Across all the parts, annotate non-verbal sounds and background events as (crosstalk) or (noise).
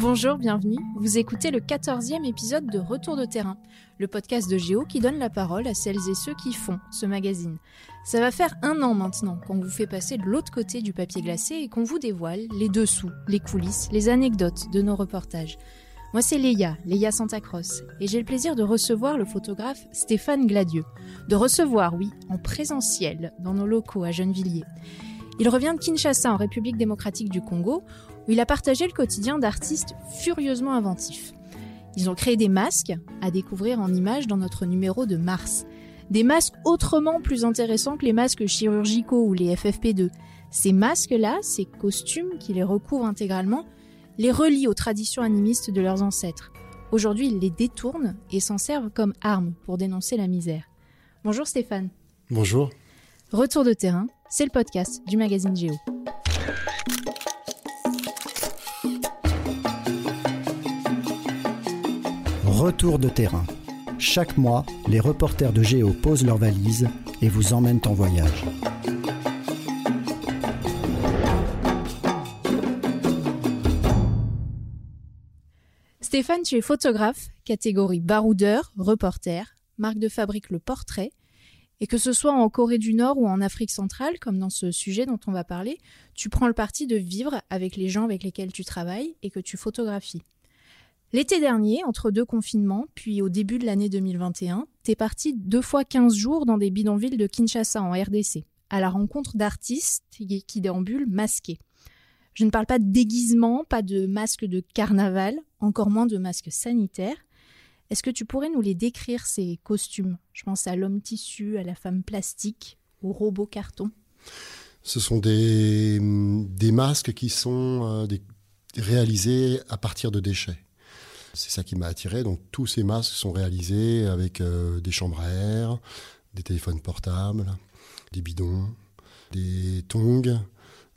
Bonjour, bienvenue. Vous écoutez le 14e épisode de Retour de terrain, le podcast de Géo qui donne la parole à celles et ceux qui font ce magazine. Ça va faire un an maintenant qu'on vous fait passer de l'autre côté du papier glacé et qu'on vous dévoile les dessous, les coulisses, les anecdotes de nos reportages. Moi, c'est Léa, Léa Santacross, et j'ai le plaisir de recevoir le photographe Stéphane Gladieux. De recevoir, oui, en présentiel, dans nos locaux à Gennevilliers. Il revient de Kinshasa, en République démocratique du Congo, où il a partagé le quotidien d'artistes furieusement inventifs. Ils ont créé des masques à découvrir en images dans notre numéro de mars. Des masques autrement plus intéressants que les masques chirurgicaux ou les FFP2. Ces masques-là, ces costumes qui les recouvrent intégralement, les relient aux traditions animistes de leurs ancêtres. Aujourd'hui, ils les détournent et s'en servent comme armes pour dénoncer la misère. Bonjour Stéphane. Bonjour. Retour de terrain, c'est le podcast du magazine Géo. Retour de terrain. Chaque mois, les reporters de Géo posent leurs valises et vous emmènent en voyage. Stéphane, tu es photographe, catégorie baroudeur, reporter, marque de fabrique le portrait, et que ce soit en Corée du Nord ou en Afrique centrale, comme dans ce sujet dont on va parler, tu prends le parti de vivre avec les gens avec lesquels tu travailles et que tu photographies. L'été dernier, entre deux confinements, puis au début de l'année 2021, t'es parti deux fois 15 jours dans des bidonvilles de Kinshasa en RDC, à la rencontre d'artistes qui déambulent masqués. Je ne parle pas de déguisement, pas de masque de carnaval, encore moins de masque sanitaire. Est-ce que tu pourrais nous les décrire, ces costumes? Je pense à l'homme tissu, à la femme plastique, au robot carton. Ce sont des, masques qui sont euh, réalisés à partir de déchets. C'est ça qui m'a attiré. Donc tous ces masques sont réalisés avec euh, des chambres à air, des téléphones portables, des bidons, des tongs,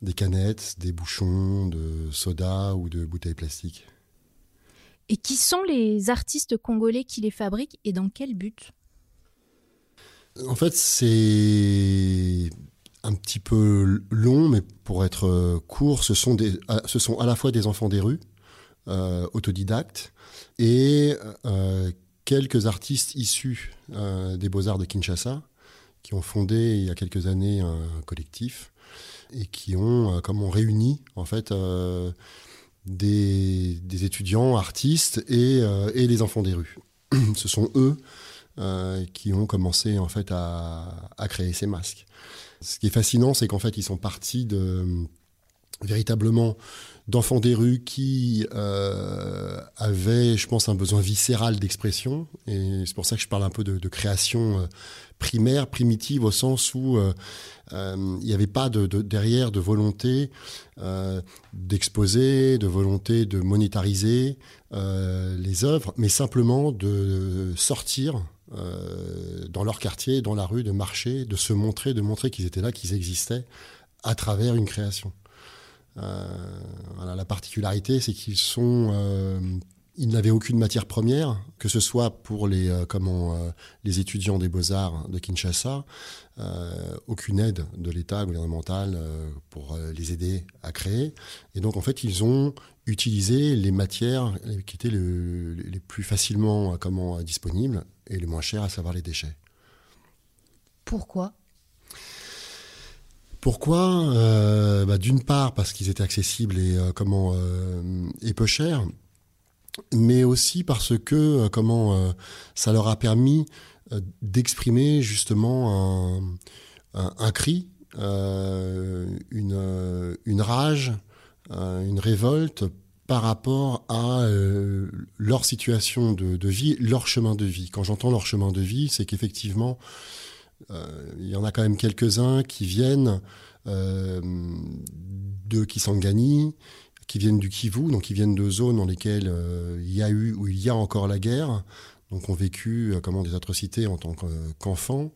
des canettes, des bouchons de soda ou de bouteilles plastiques. Et qui sont les artistes congolais qui les fabriquent et dans quel but? En fait, c'est un petit peu long, mais pour être court, ce sont, des, ce sont à la fois des enfants des rues, euh, autodidactes, et euh, quelques artistes issus euh, des beaux-arts de Kinshasa, qui ont fondé il y a quelques années un collectif et qui ont, comme on réuni en fait des, étudiants, artistes et, et, les enfants des rues. (clears throat) Ce sont eux qui ont commencé en fait à, à, créer ces masques. Ce qui est fascinant, c'est qu'en fait ils sont partis de véritablement d'enfants des rues qui euh, avaient, je pense, un besoin viscéral d'expression. Et c'est pour ça que je parle un peu de, création euh, primaire, primitive, au sens où euh, il n'y avait pas de, derrière de volonté d'exposer, de volonté de monétariser les œuvres, mais simplement de sortir dans leur quartier, dans la rue, de marcher, de se montrer, de montrer qu'ils étaient là, qu'ils existaient à travers une création. Euh, la particularité, c'est qu'ils sont euh, ils n'avaient aucune matière première, que ce soit pour les, euh, comment, les étudiants des beaux-arts de Kinshasa, aucune aide de l'État gouvernemental pour les aider à créer. Et donc, en fait, ils ont utilisé les matières qui étaient les plus facilement comment, disponibles et les moins chères, à savoir les déchets. Pourquoi? Pourquoi euh, bah, D'une part parce qu'ils étaient accessibles et euh, comment euh, et peu chers, mais aussi parce que comment ça leur a permis d'exprimer justement un, un, cri, une, une rage, une révolte par rapport à leur situation de, vie, leur chemin de vie. Quand j'entends leur chemin de vie, c'est qu'effectivement, il y en a quand même quelques-uns qui viennent euh, de Kisangani, qui viennent du Kivu, donc qui viennent de zones dans lesquelles euh, il y a eu ou il y a encore la guerre, donc ont vécu comment des atrocités en tant qu'enfants.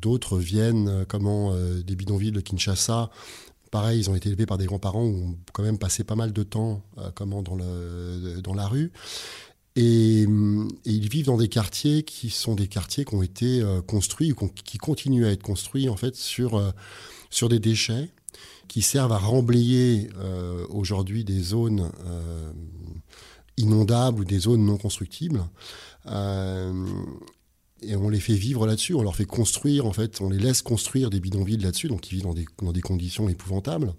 D'autres viennent comment des bidonvilles de Kinshasa. Pareil, ils ont été élevés par des grands-parents où ont quand même passé pas mal de temps comment dans, le, dans la rue. Et, ils vivent dans des quartiers qui sont des quartiers qui ont été euh, construits ou qui continuent à être construits en fait sur, euh, sur des déchets qui servent à remblayer euh, aujourd'hui des zones inondables ou des zones non constructibles. et on les fait vivre là-dessus, on leur fait construire, en fait, on les laisse construire des bidonvilles là-dessus, donc ils vivent dans des, dans des conditions épouvantables.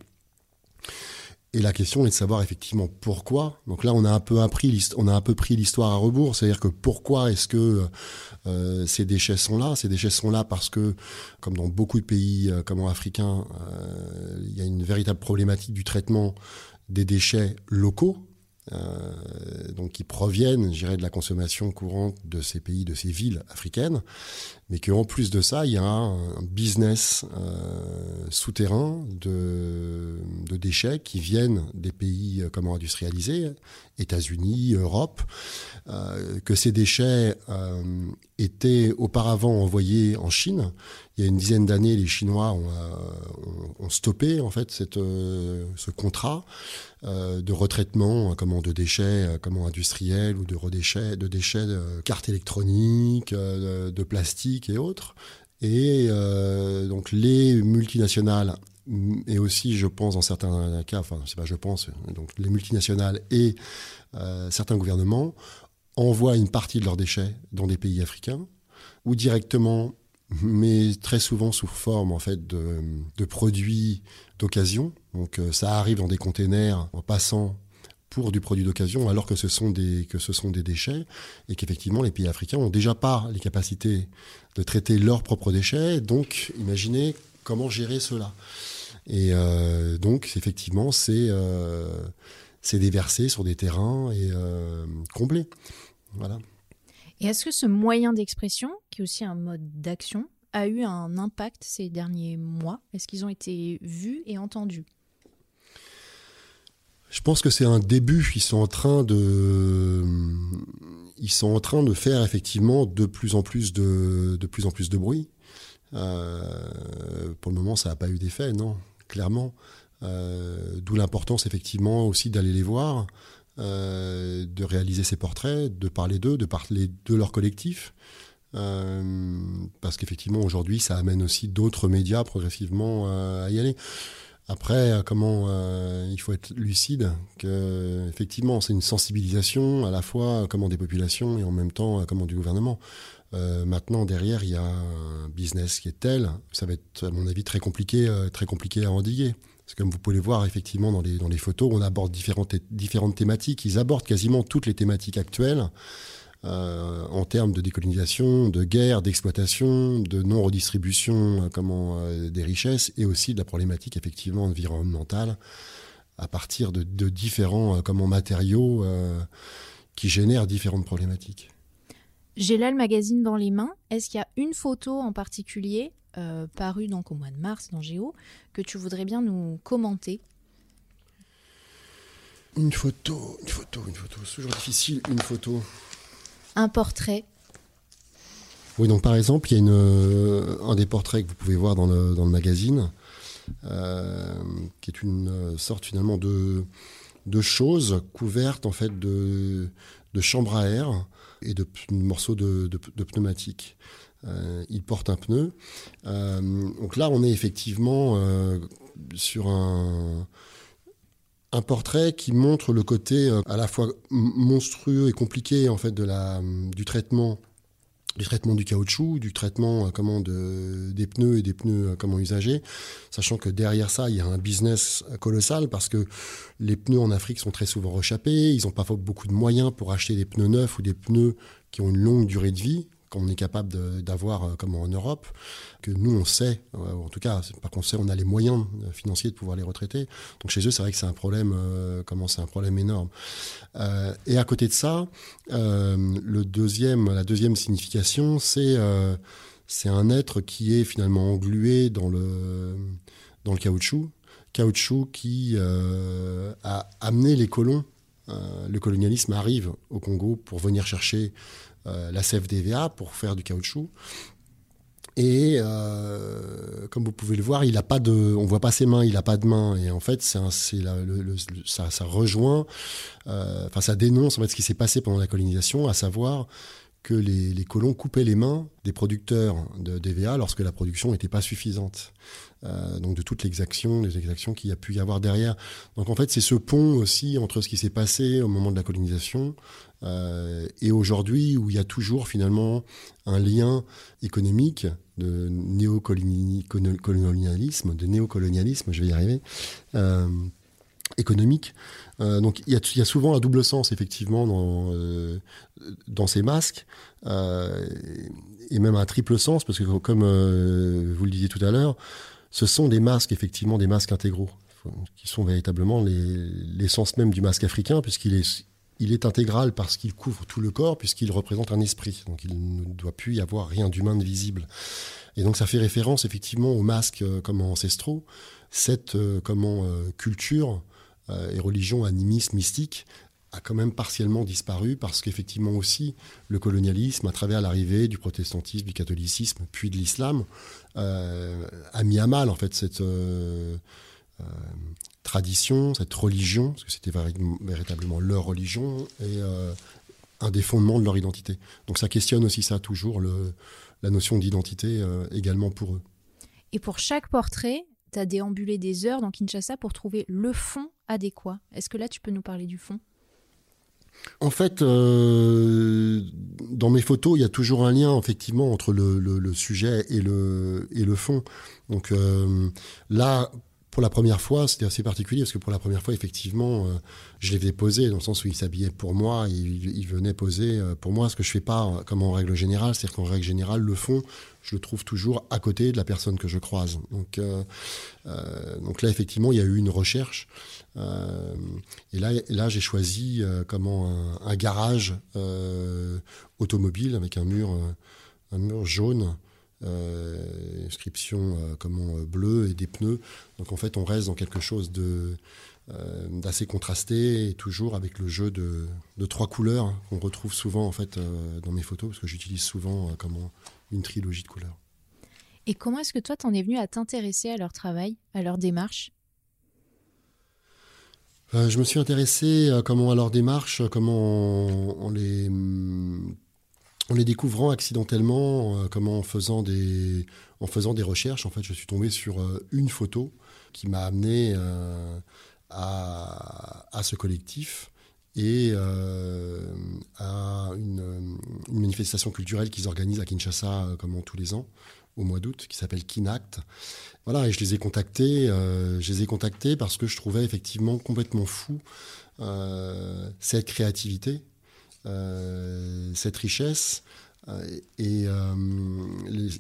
Et la question est de savoir effectivement pourquoi. Donc là, on a un peu appris, on a un peu pris l'histoire à rebours, c'est-à-dire que pourquoi est-ce que euh, ces déchets sont là? Ces déchets sont là parce que, comme dans beaucoup de pays euh, comme africains, euh, il y a une véritable problématique du traitement des déchets locaux, euh, donc qui proviennent, de la consommation courante de ces pays, de ces villes africaines, mais qu'en plus de ça, il y a un business euh, souterrain de, de, déchets qui viennent des pays euh, comment industrialisés, États-Unis, Europe, euh, que ces déchets étaient auparavant envoyés en Chine. Il y a une dizaine d'années, les Chinois ont, stoppé en fait cette, ce contrat de retraitement comment, de déchets comment, industriels ou de, redéchets, de déchets de cartes électroniques, de, plastique et autres. Et donc les multinationales mm, et aussi, je pense, dans certains cas, enfin, c'est pas je pense, donc les multinationales et certains gouvernements envoient une partie de leurs déchets dans des pays africains ou directement, mais très souvent sous forme en fait de, de produits d'occasion. Donc euh, ça arrive dans des containers en passant pour du produit d'occasion, alors que ce sont des que ce sont des déchets et qu'effectivement les pays africains ont déjà pas les capacités de traiter leurs propres déchets. Donc imaginez comment gérer cela. Et euh, donc effectivement c'est euh, c'est déversé sur des terrains et euh, comblé. Voilà. Et est-ce que ce moyen d'expression, qui est aussi un mode d'action, a eu un impact ces derniers mois? Est-ce qu'ils ont été vus et entendus? Je pense que c'est un début. Ils sont en train de, ils sont en train de faire effectivement de plus en plus de, de plus en plus de bruit. Euh, pour le moment, ça n'a pas eu d'effet, non, clairement. Euh, d'où l'importance effectivement aussi d'aller les voir, euh, de réaliser ces portraits, de parler d'eux, de parler de leur collectif. parce qu'effectivement aujourd'hui ça amène aussi d'autres médias progressivement à y aller. Après, euh, comment euh, il faut être lucide que effectivement c'est une sensibilisation à la fois euh, comment des populations et en même temps comment du gouvernement. maintenant derrière il y a un business qui est tel, ça va être à mon avis très compliqué, très compliqué à endiguer. Parce que comme vous pouvez le voir effectivement dans les dans les photos, on aborde différentes différentes thématiques. Ils abordent quasiment toutes les thématiques actuelles. Euh, en termes de décolonisation, de guerre, d'exploitation, de non-redistribution euh, comment, euh, des richesses et aussi de la problématique effectivement environnementale à partir de, différents comment, matériaux qui génèrent différentes problématiques. J'ai là le magazine dans les mains. Est-ce qu'il y a une photo en particulier parue donc au mois de mars dans Géo que tu voudrais bien nous commenter? Une photo, une photo, une photo. C'est toujours difficile, une photo un portrait Oui, donc par exemple, il y a euh, un des portraits que vous pouvez voir dans le, magazine, euh, qui est une euh, sorte finalement de, de choses couvertes en fait de, de chambres à air et de, morceaux de, de, pneumatique. il porte un pneu. donc là, on est effectivement sur un, un portrait qui montre le côté euh, à la fois monstrueux et compliqué en fait de la, du traitement du traitement du caoutchouc, du traitement euh, comment de, des pneus et des pneus euh, comment usagés, sachant que derrière ça, il y a un business colossal parce que les pneus en Afrique sont très souvent rechappés, ils n'ont pas beaucoup de moyens pour acheter des pneus neufs ou des pneus qui ont une longue durée de vie, qu'on est capable d'avoir euh, comme en Europe, que nous on sait, euh, en tout cas, pas qu'on sait, on a les moyens euh, financiers de pouvoir les retraiter. Donc chez eux, c'est vrai que c'est un problème, comment c'est un problème énorme. et à côté de ça, le deuxième, la deuxième signification, c'est c'est un être qui est finalement englué dans le dans le caoutchouc, caoutchouc qui a amené les colons. le colonialisme arrive au Congo pour venir chercher la CFDVA pour faire du caoutchouc. Et euh, comme vous pouvez le voir, il a pas de, on voit pas ses mains, il n'a pas de mains. Et en fait, c'est ça, rejoint, euh, ça dénonce en fait ce qui s'est passé pendant la colonisation, à savoir que les, colons coupaient les mains des producteurs de DVA lorsque la production n'était pas suffisante. Euh, donc de toutes les exactions, les exactions qu'il y a pu y avoir derrière. Donc en fait, c'est ce pont aussi entre ce qui s'est passé au moment de la colonisation euh, et aujourd'hui où il y a toujours finalement un lien économique de néocolonialisme, de néocolonialisme, je vais y arriver, euh, économique. donc il y, a, souvent un double sens effectivement dans, dans ces masques et même un triple sens parce que comme vous le disiez tout à l'heure, ce sont des masques, effectivement, des masques intégraux, qui sont véritablement l'essence même du masque africain, puisqu'il est, intégral parce qu'il couvre tout le corps, puisqu'il représente un esprit. Donc il ne doit plus y avoir rien d'humain de visible. Et donc ça fait référence effectivement aux masques euh, comme ancestraux, cette euh, comment, euh, culture et religion animiste, mystique, a quand même partiellement disparu parce qu'effectivement aussi le colonialisme, à travers l'arrivée du protestantisme, du catholicisme, puis de l'islam, euh, a mis à mal en fait cette euh, euh, tradition, cette religion, parce que c'était véritablement leur religion et un des fondements de leur identité. Donc ça questionne aussi ça toujours, la notion d'identité également pour eux. Et pour chaque portrait, tu as déambulé des heures dans Kinshasa pour trouver le fond adéquat. Est-ce que là, tu peux nous parler du fond? En fait, euh, dans mes photos, il y a toujours un lien effectivement entre le, sujet et le, fond. Donc euh, là, pour la première fois, c'était assez particulier parce que pour la première fois, effectivement, euh, je les faisais poser dans le sens où ils s'habillaient pour moi, ils venaient poser pour moi, ce que je fais pas comme en règle générale, c'est-à-dire qu'en règle générale, le fond, je le trouve toujours à côté de la personne que je croise. Donc, donc là, effectivement, il y a eu une recherche euh, et là, là j'ai choisi euh, comment un, garage euh, automobile avec un mur, un mur jaune. Inscription comment bleu et des pneus donc en fait on reste dans quelque chose de d'assez contrasté et toujours avec le jeu de, de trois couleurs qu'on retrouve souvent en fait dans mes photos parce que j'utilise souvent comment une trilogie de couleurs. Et comment est-ce que toi t'en es venu à t'intéresser à leur travail, à leur démarche? Euh, je me suis intéressé à, comment, à leur démarche, comment en, les, en les découvrant accidentellement, euh, en faisant, des, recherches. En fait, je suis tombé sur euh, une photo qui m'a amené à, à, ce collectif et à une, manifestation culturelle qu'ils organisent à Kinshasa comme tous les ans au mois d'août qui s'appelle Kinact voilà, je les ai contactés. Euh, je les ai contactés parce que je trouvais effectivement complètement fou euh, cette créativité, euh, cette richesse et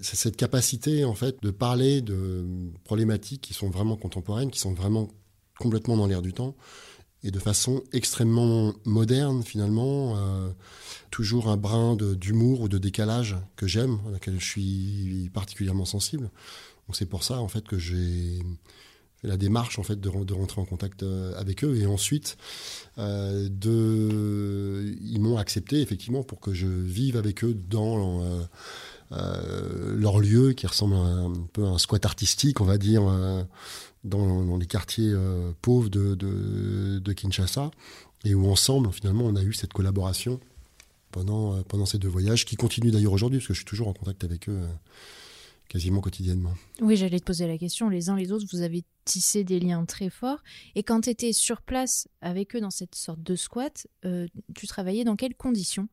cette capacité en fait de parler de problématiques qui sont vraiment contemporaines, qui sont vraiment complètement dans l'air du temps et de façon extrêmement moderne finalement, toujours un brin d'humour ou de décalage que j'aime, à laquelle je suis particulièrement sensible. C'est pour ça en fait que j'ai la démarche en fait de, rentrer en contact euh, avec eux. Et ensuite euh, de ils m'ont accepté effectivement pour que je vive avec eux dans euh, leur lieu qui ressemble un peu à un squat artistique on va dire dans, les quartiers pauvres de, de, Kinshasa. Et où ensemble finalement on a eu cette collaboration pendant, pendant ces deux voyages qui continuent d'ailleurs aujourd'hui parce que je suis toujours en contact avec eux quasiment quotidiennement. Oui, j'allais te poser la question. Les uns les autres, vous avez tissé des liens très forts. Et quand tu étais sur place avec eux dans cette sorte de squat, euh, tu travaillais dans quelles conditions?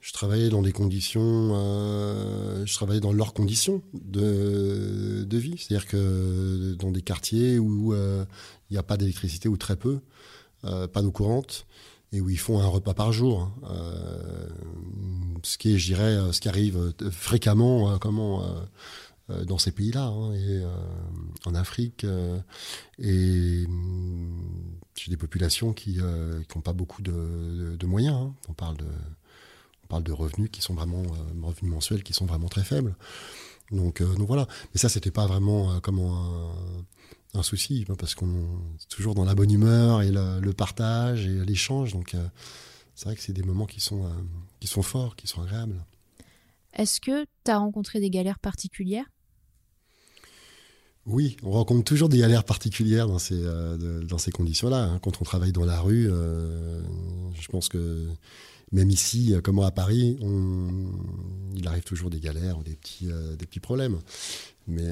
Je travaillais dans des conditions, euh, je travaillais dans leurs conditions de, de vie. C'est-à-dire que dans des quartiers où euh, il n'y a pas d'électricité ou très peu, pas d'eau courante, et où ils font un repas par jour. Hein. Euh, ce qui est, je dirais, euh, ce qui arrive euh, fréquemment comment, dans ces pays-là, hein, et en Afrique. et j'ai des populations qui n'ont pas beaucoup de, moyens. Hein. On, parle de, on parle de revenus qui sont vraiment, revenus mensuels qui sont vraiment très faibles. Donc, donc voilà. Mais ça, c'était pas vraiment comment un souci, hein, parce qu'on est toujours dans la bonne humeur et le, partage et l'échange. Donc, euh, c'est vrai que c'est des moments qui sont, euh, qui sont forts, qui sont agréables. Est-ce que tu as rencontré des galères particulières? Oui, on rencontre toujours des galères particulières dans ces, euh, dans ces conditions-là. Hein. Quand on travaille dans la rue, je pense que même ici, comme à Paris, on, il arrive toujours des galères ou des petits, euh, des petits problèmes. Mais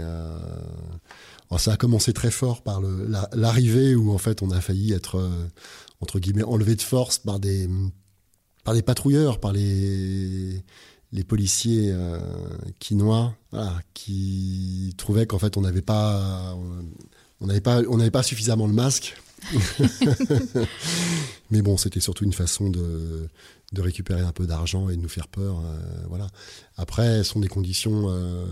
oh, ça a commencé très fort par l'arrivée où en fait on a failli être entre guillemets enlevé de force par des, par des patrouilleurs, par les les policiers euh, quinois, qui trouvaient qu'en fait on n'avait pas, on n'avait pas, on n'avait pas suffisamment le masque. (laughs) Mais bon, c'était surtout une façon de, de, récupérer un peu d'argent et de nous faire peur. Euh, voilà. Après, ce sont des conditions, euh,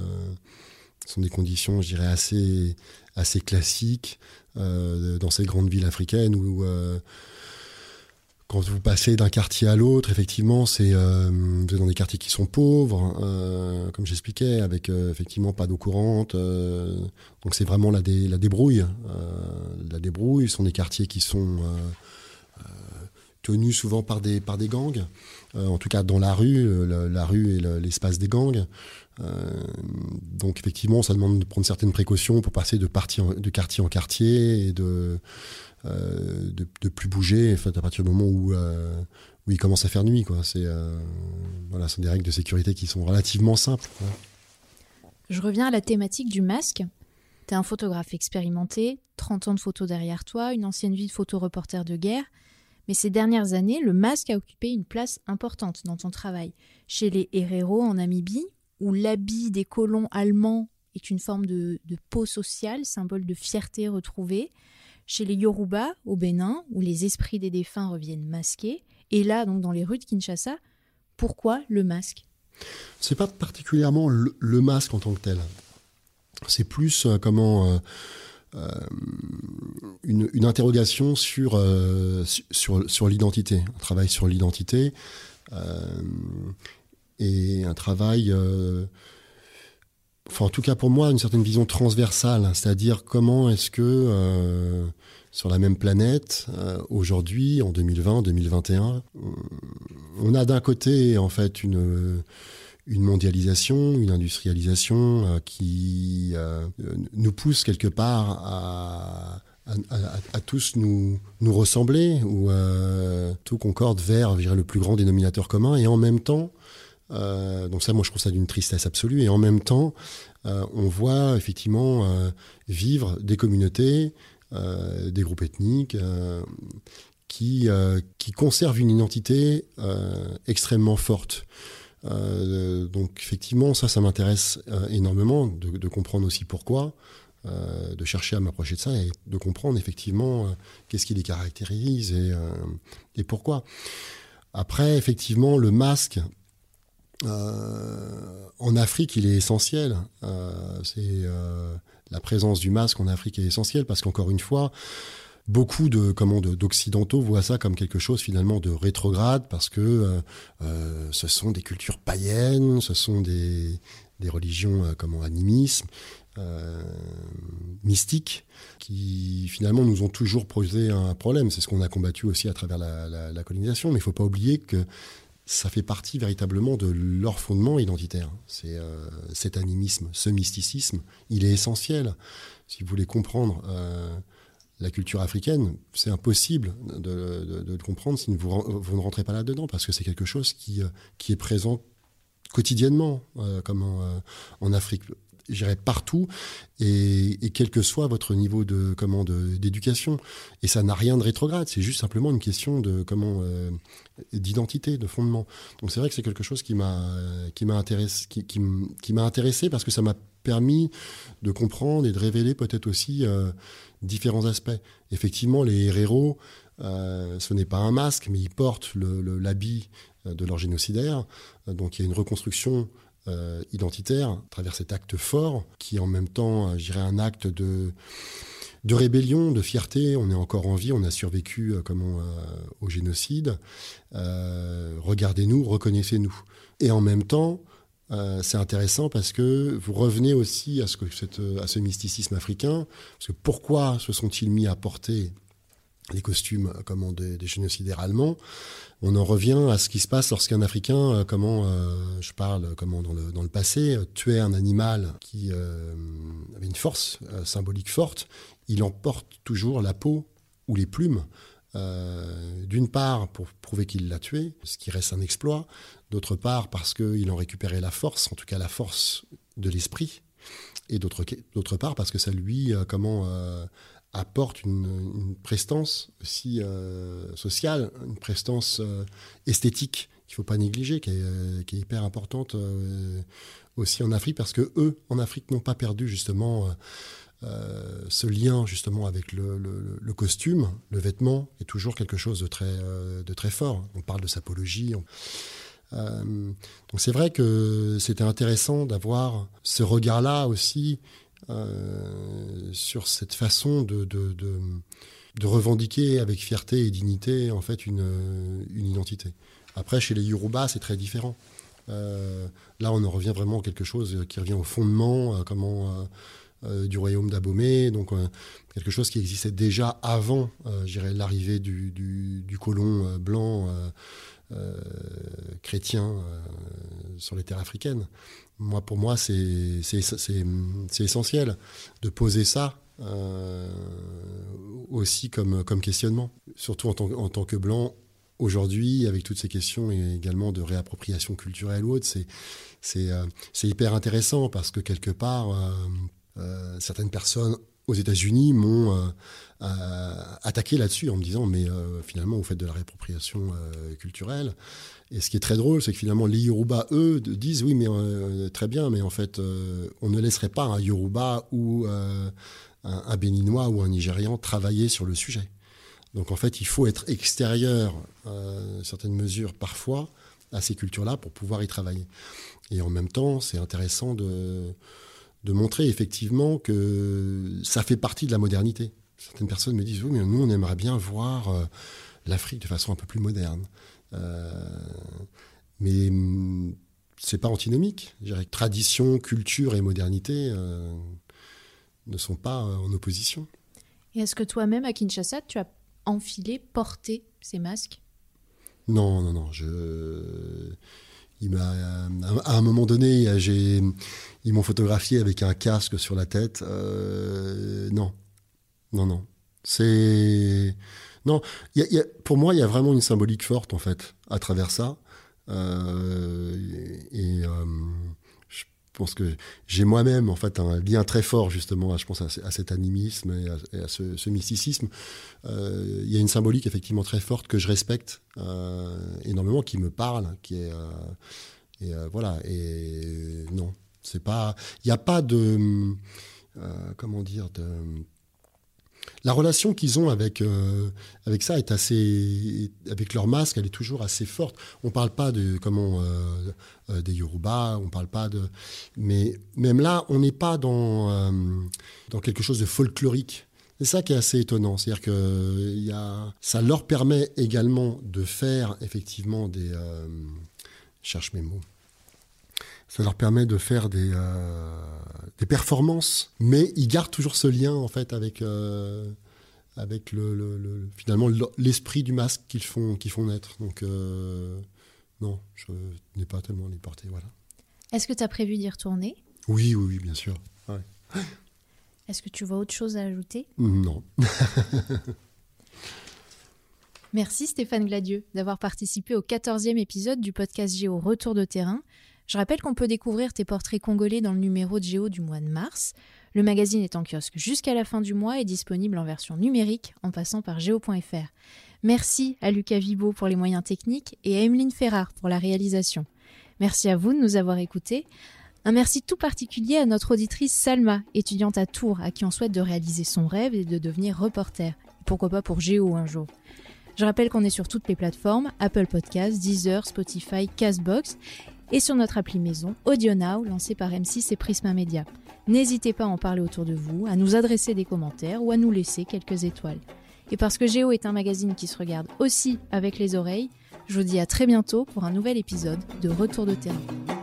sont des conditions, je dirais assez, assez classiques euh, dans ces grandes villes africaines où quand vous passez d'un quartier à l'autre, effectivement, c'est euh, vous êtes dans des quartiers qui sont pauvres, euh, comme j'expliquais, avec euh, effectivement pas d'eau courante. donc c'est vraiment la, la débrouille. la débrouille. Ce sont des quartiers qui sont tenus souvent par des par des gangs. en tout cas, dans la rue, la, rue est l'espace des gangs. Donc effectivement, ça demande de prendre certaines précautions pour passer de, quartier en quartier et de euh, de, plus bouger à partir du moment où, euh, où il commence à faire nuit. Quoi. C'est, euh, voilà, sont des règles de sécurité qui sont relativement simples. Je reviens à la thématique du masque. Tu es un photographe expérimenté, 30 ans de photos derrière toi, une ancienne vie de photoreporter de guerre. Mais ces dernières années, le masque a occupé une place importante dans ton travail. Chez les Herero en Namibie, où l'habit des colons allemands est une forme de, peau sociale, symbole de fierté retrouvée. Chez les Yoruba au Bénin, où les esprits des défunts reviennent masqués, et là, donc dans les rues de Kinshasa, pourquoi le masque? C'est pas particulièrement le, masque en tant que tel. C'est plus euh, comment euh, euh, une, interrogation sur, l'identité, un travail sur l'identité et un travail enfin en tout cas pour moi, une certaine vision transversale, c'est-à-dire comment est-ce que euh, sur la même planète, euh, aujourd'hui, en 2020, 2021, on a d'un côté en fait une une mondialisation, une industrialisation euh, qui nous pousse quelque part à, à, tous nous, nous ressembler ou tout concorde vers le plus grand dénominateur commun et en même temps euh, donc ça, moi, je trouve ça d'une tristesse absolue. Et en même temps, euh, on voit effectivement euh, vivre des communautés, des groupes ethniques qui, qui conservent une identité extrêmement forte. donc effectivement, ça, ça m'intéresse énormément de, de, comprendre aussi pourquoi. de chercher à m'approcher de ça et de comprendre effectivement qu'est-ce qui les caractérise et, et pourquoi. Après, effectivement, le masque, euh, en Afrique, il est essentiel. Euh, c'est euh, la présence du masque en Afrique est essentielle parce qu'encore une fois, beaucoup de comment d'occidentaux voient ça comme quelque chose finalement de rétrograde parce que ce sont des cultures païennes, ce sont des, des religions comme animisme, mystiques qui finalement nous ont toujours posé un problème. C'est ce qu'on a combattu aussi à travers la colonisation, mais il ne faut pas oublier que ça fait partie véritablement de leur fondement identitaire. C'est euh, cet animisme, ce mysticisme, il est essentiel. Si vous voulez comprendre euh, la culture africaine, c'est impossible de, le comprendre si vous, vous ne rentrez pas là-dedans, parce que c'est quelque chose qui, euh, qui est présent quotidiennement, comme en Afrique j'irai partout et, quel que soit votre niveau de comment d'éducation. Et ça n'a rien de rétrograde, c'est juste simplement une question de comment euh, d'identité, de fondement. Donc c'est vrai que c'est quelque chose qui m'a qui m'a intéressé qui, qui, m'a intéressé parce que ça m'a permis de comprendre et de révéler peut-être aussi euh, différents aspects. Effectivement, les héros, euh, ce n'est pas un masque, mais ils portent l'habit de leur génocidaire. Donc il y a une reconstruction euh, identitaire à travers cet acte fort qui en même temps, euh, je dirais, un acte de, de rébellion, de fierté. On est encore en vie, on a survécu euh, comment, au génocide. Regardez-nous, reconnaissez-nous. Et en même temps, c'est intéressant parce que vous revenez aussi à ce, que, à ce mysticisme africain. Parce que pourquoi se sont-ils mis à porter les costumes comment des, génocidaires allemands. On en revient à ce qui se passe lorsqu'un Africain, comment je parle, comment dans le, dans le passé, tuait un animal qui avait une force symbolique forte, il emporte toujours la peau ou les plumes euh, d'une part pour prouver qu'il l'a tué, ce qui reste un exploit, d'autre part parce qu'il en récupérait la force, en tout cas la force de l'esprit, et d'autre part parce que ça lui euh, comment euh, apporte une, prestance aussi sociale, une prestance esthétique qu'il ne faut pas négliger, qui est, est hyper importante aussi en Afrique, parce que eux, en Afrique, n'ont pas perdu justement euh, ce lien justement avec le, costume, le vêtement, est toujours quelque chose de très, euh, fort. On parle de sapologie. Euh, donc c'est vrai que c'était intéressant d'avoir ce regard-là aussi sur cette façon de, revendiquer avec fierté et dignité en fait une, identité. Après, chez les Yoruba, c'est très différent. là, on en revient vraiment à quelque chose qui revient au fondement, comment euh, du royaume d'Abomey, donc euh, quelque chose qui existait déjà avant, euh, l'arrivée du, colon blanc chrétien sur les terres africaines. Moi, pour moi, c'est essentiel de poser ça aussi comme, comme questionnement, surtout en tant, en tant que blanc. Aujourd'hui, avec toutes ces questions et également de réappropriation culturelle ou autre, c'est hyper intéressant parce que quelque part, euh, certaines personnes aux États-Unis m'ont euh, euh, attaqué là-dessus en me disant mais finalement vous faites de la réappropriation culturelle. Et ce qui est très drôle, c'est que finalement les Yoruba, eux, disent oui mais très bien, mais en fait on ne laisserait pas un Yoruba ou un, Béninois ou un Nigérian travailler sur le sujet. Donc en fait il faut être extérieur, certaines mesures parfois, à ces cultures-là pour pouvoir y travailler. Et en même temps, c'est intéressant de de montrer effectivement que ça fait partie de la modernité. Certaines personnes me disent, oui, mais nous, on aimerait bien voir euh, l'Afrique de façon un peu plus moderne. Euh, mais mm, c'est pas antinomique. Je dirais que tradition, culture et modernité euh, ne sont pas en opposition. Et est-ce que toi-même, à Kinshasa, tu as enfilé, porté ces masques? Non, non, non. Je il m'a, à un moment donné, j'ai, ils m'ont photographié avec un casque sur la tête. Euh, non, non, non. C'est non. Pour moi, il y a vraiment une symbolique forte en fait à travers ça. Euh, et euh, je pense que j'ai moi-même en fait un lien très fort justement, à, je pense à, cet animisme et à, ce, mysticisme. Il y a une symbolique effectivement très forte que je respecte énormément, qui me parle, qui est voilà. Et non, c'est pas, il n'y a pas de comment dire de la relation qu'ils ont avec, euh, avec ça est assez. Avec leur masque, elle est toujours assez forte. On parle pas de comment euh, euh, des Yoruba, on parle pas de. Mais même là, on n'est pas dans, dans quelque chose de folklorique. C'est ça qui est assez étonnant. C'est-à-dire que y a, ça leur permet également de faire effectivement des. cherche mes mots ça leur permet de faire des, euh, des performances, mais ils gardent toujours ce lien en fait avec, euh, avec le, finalement l'esprit du masque qu'ils font, qu'ils font naître. Donc euh, non, je n'ai pas tellement les porter. Voilà. Est-ce que tu as prévu d'y retourner? Oui, oui, oui, bien sûr. (gasps) Est-ce que tu vois autre chose à ajouter? Non. (laughs) Merci Stéphane Gladieux d'avoir participé au 14e épisode du podcast Géo Retour de terrain. Je rappelle qu'on peut découvrir tes portraits congolais dans le numéro de Géo du mois de mars. Le magazine est en kiosque jusqu'à la fin du mois et disponible en version numérique en passant par géo.fr. Merci à Lucas Vibo pour les moyens techniques et à Emeline Ferrard pour la réalisation. Merci à vous de nous avoir écoutés. Un merci tout particulier à notre auditrice Salma, étudiante à Tours, à qui on souhaite de réaliser son rêve et de devenir reporter. Pourquoi pas pour Géo un jour. Je rappelle qu'on est sur toutes les plateformes, Apple Podcasts, Deezer, Spotify, Castbox et sur notre appli maison AudioNow lancé par M6 et Prisma Media. N'hésitez pas à en parler autour de vous, à nous adresser des commentaires ou à nous laisser quelques étoiles. Et parce que Géo est un magazine qui se regarde aussi avec les oreilles, je vous dis à très bientôt pour un nouvel épisode de Retour de terrain.